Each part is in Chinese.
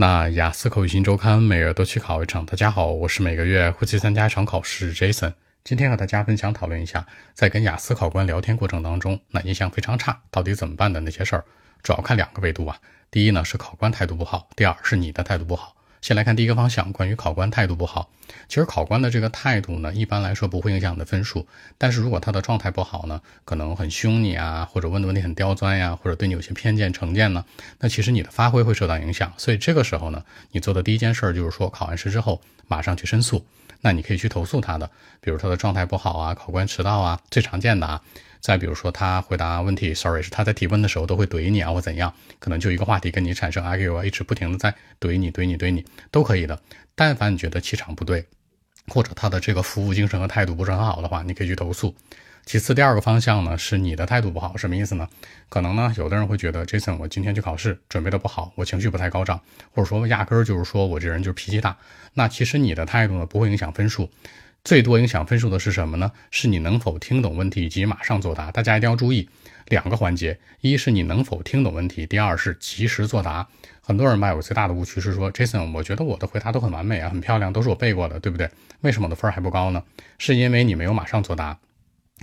那雅思口语新周刊每月都去考一场。大家好，我是每个月会去参加一场考试 Jason。今天和大家分享讨论一下，在跟雅思考官聊天过程当中，那印象非常差，到底怎么办的那些事儿，主要看两个维度啊。第一呢是考官态度不好，第二是你的态度不好。先来看第一个方向，关于考官态度不好。其实考官的这个态度呢，一般来说不会影响你的分数。但是如果他的状态不好呢，可能很凶你啊，或者问的问题很刁钻呀，或者对你有些偏见成见呢，那其实你的发挥会受到影响。所以这个时候呢，你做的第一件事就是说，考完试之后马上去申诉。那你可以去投诉他的，比如他的状态不好啊，考官迟到啊，最常见的啊。再比如说他回答问题，sorry，是他在提问的时候都会怼你啊，或怎样，可能就一个话题跟你产生 argue，一直不停的在怼你、怼你、怼你，都可以的。但凡你觉得气场不对，或者他的这个服务精神和态度不是很好的话，你可以去投诉。其次，第二个方向呢，是你的态度不好，什么意思呢？可能呢，有的人会觉得，Jason，我今天去考试准备的不好，我情绪不太高涨，或者说压根儿就是说我这人就是脾气大。那其实你的态度呢，不会影响分数，最多影响分数的是什么呢？是你能否听懂问题以及马上作答。大家一定要注意两个环节：一是你能否听懂问题，第二是及时作答。很多人吧，有最大的误区是说，Jason，我觉得我的回答都很完美啊，很漂亮，都是我背过的，对不对？为什么我的分还不高呢？是因为你没有马上作答。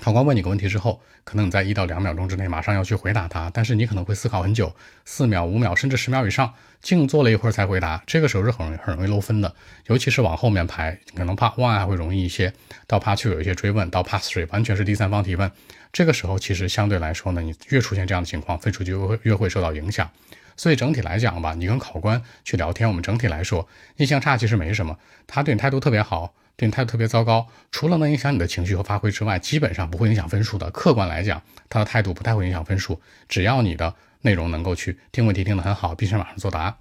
考官问你个问题之后，可能你在一到两秒钟之内马上要去回答他，但是你可能会思考很久，四秒、五秒甚至十秒以上，静坐了一会儿才回答。这个时候是很很容易漏分的，尤其是往后面排，可能 Part One 还会容易一些，到 Part Two 有一些追问，到 Part Three 完全是第三方提问。这个时候其实相对来说呢，你越出现这样的情况，分数就会越会受到影响。所以整体来讲吧，你跟考官去聊天，我们整体来说印象差其实没什么，他对你态度特别好。对你态度特别糟糕，除了能影响你的情绪和发挥之外，基本上不会影响分数的。客观来讲，他的态度不太会影响分数，只要你的内容能够去听问题听得很好，并且马上作答。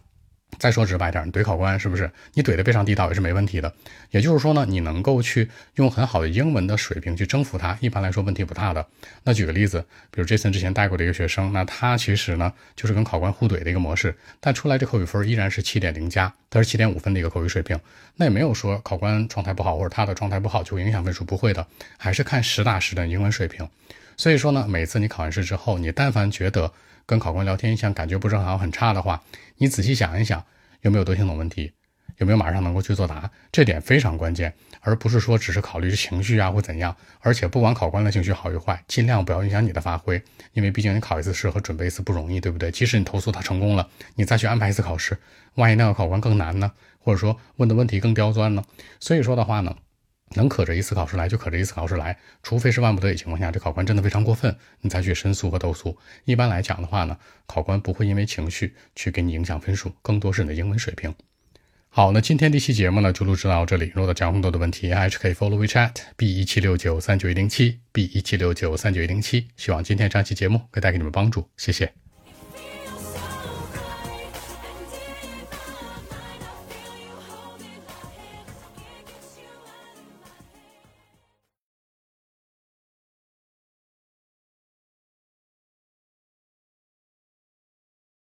再说直白点，你怼考官是不是？你怼得非常地道也是没问题的。也就是说呢，你能够去用很好的英文的水平去征服他，一般来说问题不大的。那举个例子，比如 Jason 之前带过的一个学生，那他其实呢就是跟考官互怼的一个模式，但出来这口语分依然是七点零加，他是七点五分的一个口语水平。那也没有说考官状态不好或者他的状态不好就影响分数，不会的，还是看实打实的英文水平。所以说呢，每次你考完试之后，你但凡觉得跟考官聊天像感觉不是很好、很差的话，你仔细想一想，有没有都听懂问题，有没有马上能够去作答，这点非常关键，而不是说只是考虑情绪啊或怎样。而且不管考官的情绪好与坏，尽量不要影响你的发挥，因为毕竟你考一次试和准备一次不容易，对不对？即使你投诉他成功了，你再去安排一次考试，万一那个考官更难呢？或者说问的问题更刁钻呢？所以说的话呢。能可着一次考试来就可着一次考试来，除非是万不得已情况下，这考官真的非常过分，你才去申诉和投诉。一般来讲的话呢，考官不会因为情绪去给你影响分数，更多是你的英文水平。好，那今天这期节目呢就录制到这里。如果讲更多的问题，还是可以 follow WeChat b 一七六九三九一零七 b 一七六九三九一零七。希望今天这期节目可以带给你们帮助，谢谢。